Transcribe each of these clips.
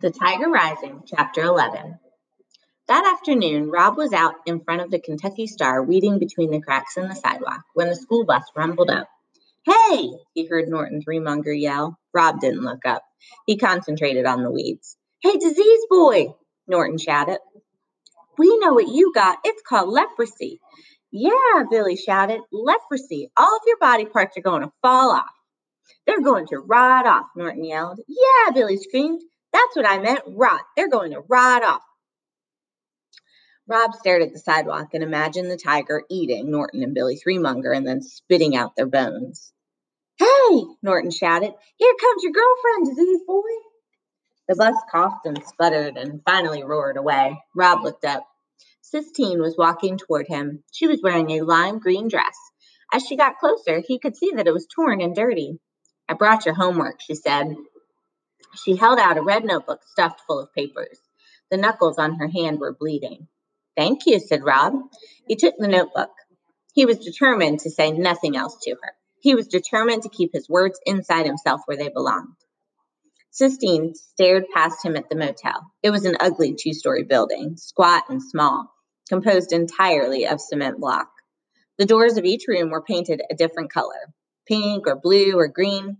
The Tiger Rising, Chapter 11. That afternoon, Rob was out in front of the Kentucky Star, weeding between the cracks in the sidewalk, when the school bus rumbled up. Hey! he heard Norton Threemonger yell. Rob didn't look up. He concentrated on the weeds. Hey, disease boy! Norton shouted. We know what you got. It's called leprosy. Yeah, Billy shouted. Leprosy. All of your body parts are going to fall off. They're going to rot off, Norton yelled. Yeah, Billy screamed. That's what I meant, rot. They're going to rot off. Rob stared at the sidewalk and imagined the tiger eating Norton and Billy Threemonger and then spitting out their bones. Hey, Norton shouted. Here comes your girlfriend, disease boy. The bus coughed and sputtered and finally roared away. Rob looked up. Sistine was walking toward him. She was wearing a lime green dress. As she got closer, he could see that it was torn and dirty. I brought your homework, she said. She held out a red notebook stuffed full of papers. The knuckles on her hand were bleeding. Thank you, said Rob. He took the notebook. He was determined to say nothing else to her. He was determined to keep his words inside himself where they belonged. Sistine stared past him at the motel. It was an ugly two story building, squat and small, composed entirely of cement block. The doors of each room were painted a different color pink or blue or green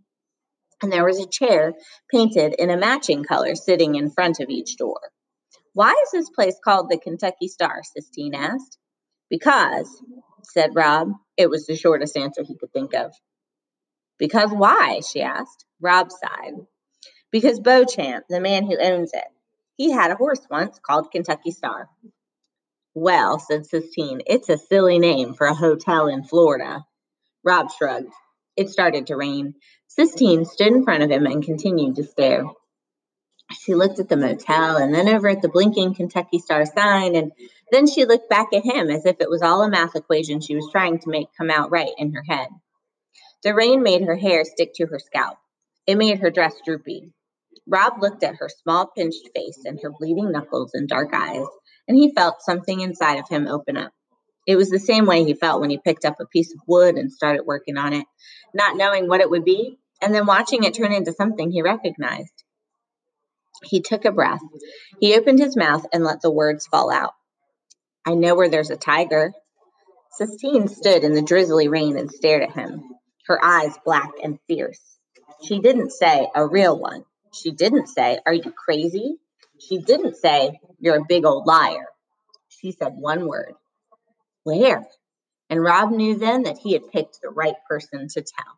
and there was a chair painted in a matching color sitting in front of each door. Why is this place called the Kentucky Star? Sistine asked. Because, said Rob. It was the shortest answer he could think of. Because why? she asked. Rob sighed. Because Beauchamp, the man who owns it, he had a horse once called Kentucky Star. Well, said Sistine, it's a silly name for a hotel in Florida. Rob shrugged. It started to rain. Sistine stood in front of him and continued to stare. She looked at the motel and then over at the blinking Kentucky Star sign, and then she looked back at him as if it was all a math equation she was trying to make come out right in her head. The rain made her hair stick to her scalp. It made her dress droopy. Rob looked at her small, pinched face and her bleeding knuckles and dark eyes, and he felt something inside of him open up. It was the same way he felt when he picked up a piece of wood and started working on it, not knowing what it would be, and then watching it turn into something he recognized. He took a breath. He opened his mouth and let the words fall out. I know where there's a tiger. Sistine stood in the drizzly rain and stared at him, her eyes black and fierce. She didn't say, a real one. She didn't say, Are you crazy? She didn't say, You're a big old liar. She said one word where? And Rob knew then that he had picked the right person to tell.